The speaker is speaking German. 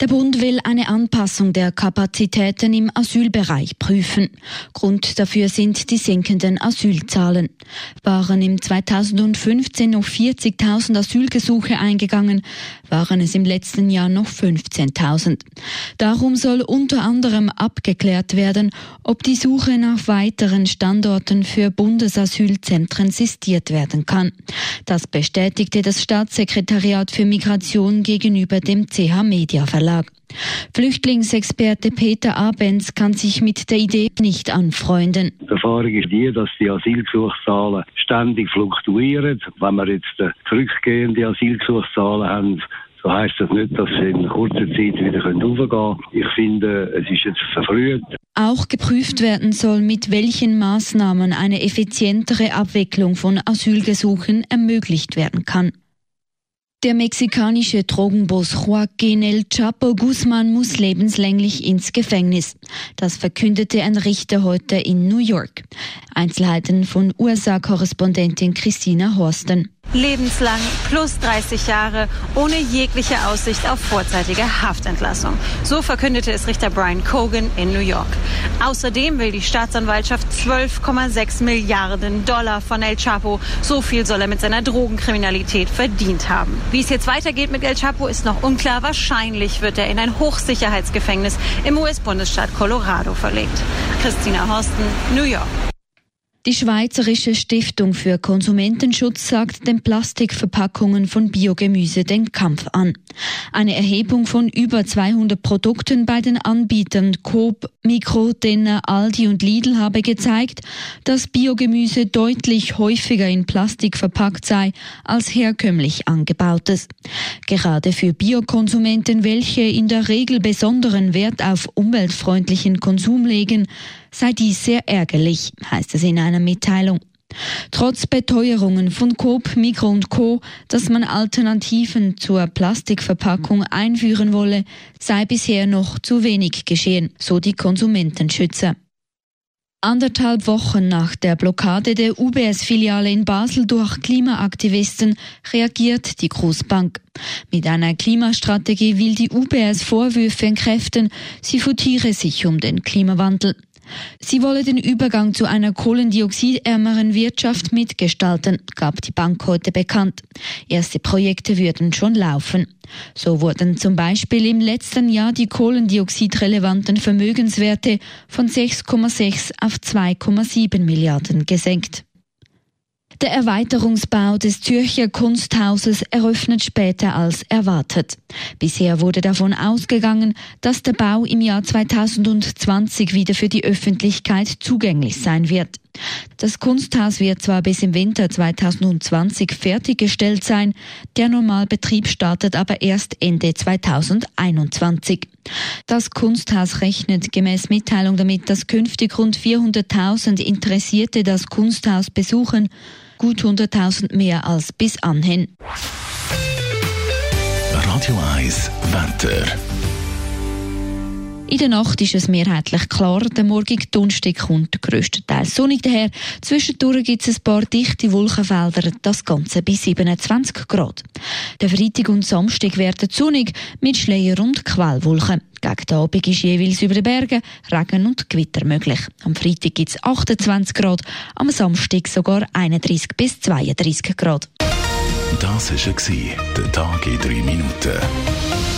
Der Bund will eine Anpassung der Kapazitäten im Asylbereich prüfen. Grund dafür sind die sinkenden Asylzahlen. Waren im 2015 noch 40.000 Asylgesuche eingegangen, waren es im letzten Jahr noch 15.000. Darum soll unter anderem abgeklärt werden, ob die Suche nach weiteren Standorten für Bundesasylzentren sistiert werden kann. Das bestätigte das Staatssekretariat für Migration gegenüber dem CH Media Verlag. Verlag. Flüchtlingsexperte Peter Abens kann sich mit der Idee nicht anfreunden. Die Erfahrung ist die, dass die Asylgesuchszahlen ständig fluktuieren. Wenn wir jetzt zurückgehende Asylgesuchszahlen haben, so heisst das nicht, dass sie in kurzer Zeit wieder hochgehen können. Ich finde, es ist jetzt verfrüht. Auch geprüft werden soll, mit welchen Maßnahmen eine effizientere Abwicklung von Asylgesuchen ermöglicht werden kann. Der mexikanische Drogenboss Joaquín El Chapo Guzman muss lebenslänglich ins Gefängnis. Das verkündete ein Richter heute in New York. Einzelheiten von USA-Korrespondentin Christina Horsten. Lebenslang plus 30 Jahre ohne jegliche Aussicht auf vorzeitige Haftentlassung. So verkündete es Richter Brian Cogan in New York. Außerdem will die Staatsanwaltschaft 12,6 Milliarden Dollar von El Chapo. So viel soll er mit seiner Drogenkriminalität verdient haben. Wie es jetzt weitergeht mit El Chapo ist noch unklar. Wahrscheinlich wird er in ein Hochsicherheitsgefängnis im US-Bundesstaat Colorado verlegt. Christina Horsten, New York. Die Schweizerische Stiftung für Konsumentenschutz sagt den Plastikverpackungen von Biogemüse den Kampf an. Eine Erhebung von über 200 Produkten bei den Anbietern Coop, Mikro, Denner, Aldi und Lidl habe gezeigt, dass Biogemüse deutlich häufiger in Plastik verpackt sei als herkömmlich angebautes. Gerade für Biokonsumenten, welche in der Regel besonderen Wert auf umweltfreundlichen Konsum legen, sei dies sehr ärgerlich, heißt es in einer Mitteilung. Trotz Beteuerungen von Coop, Mikro und Co., dass man Alternativen zur Plastikverpackung einführen wolle, sei bisher noch zu wenig geschehen, so die Konsumentenschützer. Anderthalb Wochen nach der Blockade der UBS-Filiale in Basel durch Klimaaktivisten reagiert die Großbank. Mit einer Klimastrategie will die UBS Vorwürfe entkräften, sie futiere sich um den Klimawandel. Sie wolle den Übergang zu einer kohlendioxidärmeren Wirtschaft mitgestalten, gab die Bank heute bekannt. Erste Projekte würden schon laufen. So wurden zum Beispiel im letzten Jahr die kohlendioxidrelevanten Vermögenswerte von 6,6 auf 2,7 Milliarden gesenkt. Der Erweiterungsbau des Zürcher Kunsthauses eröffnet später als erwartet. Bisher wurde davon ausgegangen, dass der Bau im Jahr 2020 wieder für die Öffentlichkeit zugänglich sein wird. Das Kunsthaus wird zwar bis im Winter 2020 fertiggestellt sein, der Normalbetrieb startet aber erst Ende 2021. Das Kunsthaus rechnet gemäß Mitteilung damit, dass künftig rund 400.000 Interessierte das Kunsthaus besuchen gut 100.000 mehr als bis anhin. Radio 1 Wetter. In der Nacht ist es mehrheitlich klar. Der morgige Donnerstag kommt grösstenteils sonnig daher. Zwischendurch gibt es ein paar dichte Wolkenfelder, das Ganze bis 27 Grad. Der Freitag und Samstag werden sonnig mit Schleier und Quellwolken. Gegen den Abend ist jeweils über den Bergen Regen und Gewitter möglich. Am Freitag gibt es 28 Grad, am Samstag sogar 31 bis 32 Grad. Das war der Tag in drei Minuten.